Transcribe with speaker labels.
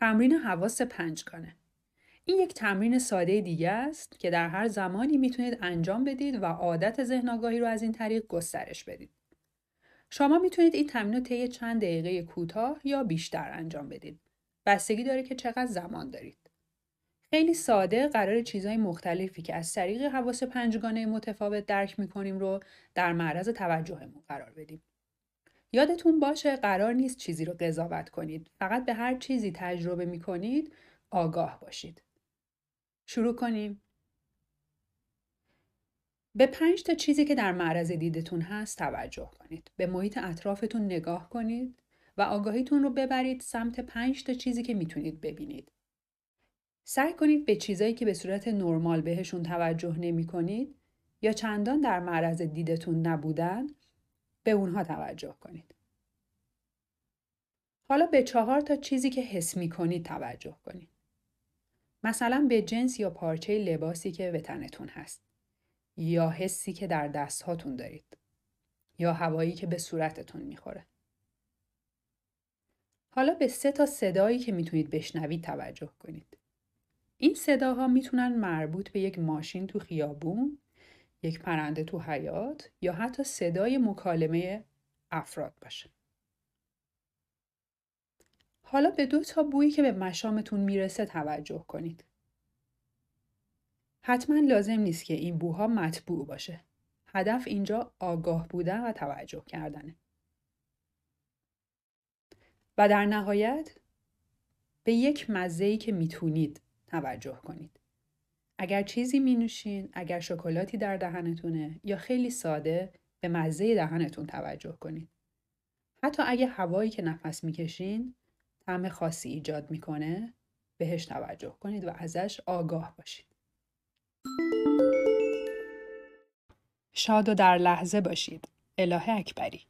Speaker 1: تمرین حواس پنجگانه. این یک تمرین ساده دیگه است که در هر زمانی می‌تونید انجام بدید و عادت ذهن آگاهی رو از این طریق گسترش بدید. شما می‌تونید این تمرین رو طی چند دقیقه کوتاه یا بیشتر انجام بدید. بستگی داره که چقدر زمان دارید. خیلی ساده قرار چیزهای مختلفی که از طریق حواس پنجگانه متفاوت درک می‌کنیم رو در معرض توجهمون قرار بدیم. یادتون باشه قرار نیست چیزی رو قضاوت کنید. فقط به هر چیزی تجربه می‌کنید آگاه باشید. شروع کنیم. به پنج تا چیزی که در معرض دیدتون هست توجه کنید. به محیط اطرافتون نگاه کنید و آگاهیتون رو ببرید سمت پنج تا چیزی که می‌تونید ببینید. سعی کنید به چیزایی که به صورت نرمال بهشون توجه نمی کنید یا چندان در معرض دیدتون نبودن به اونها توجه کنید. حالا به چهار تا چیزی که حس می کنید توجه کنید. مثلا به جنس یا پارچه لباسی که به تنتون هست. یا حسی که در دست هاتون دارید. یا هوایی که به صورتتون می‌خوره. حالا به سه تا صدایی که می‌تونید بشنوید توجه کنید. این صداها می‌تونن مربوط به یک ماشین تو خیابون، یک پرنده تو حیات یا حتی صدای مکالمه افراد باشه. حالا به دو تا بویی که به مشامتون می‌رسه توجه کنید. حتما لازم نیست که این بوها مطبوع باشه. هدف اینجا آگاه بودن و توجه کردنه. و در نهایت به یک مزه‌ای که می‌تونید توجه کنید. اگر چیزی می نوشین، اگر شکلاتی در دهنتونه یا خیلی ساده به مزه دهنتون توجه کنید. حتی اگه هوایی که نفس می‌کشین طعم خاصی ایجاد می‌کنه بهش توجه کنید و ازش آگاه باشید. شاد و در لحظه باشید. اله اکبری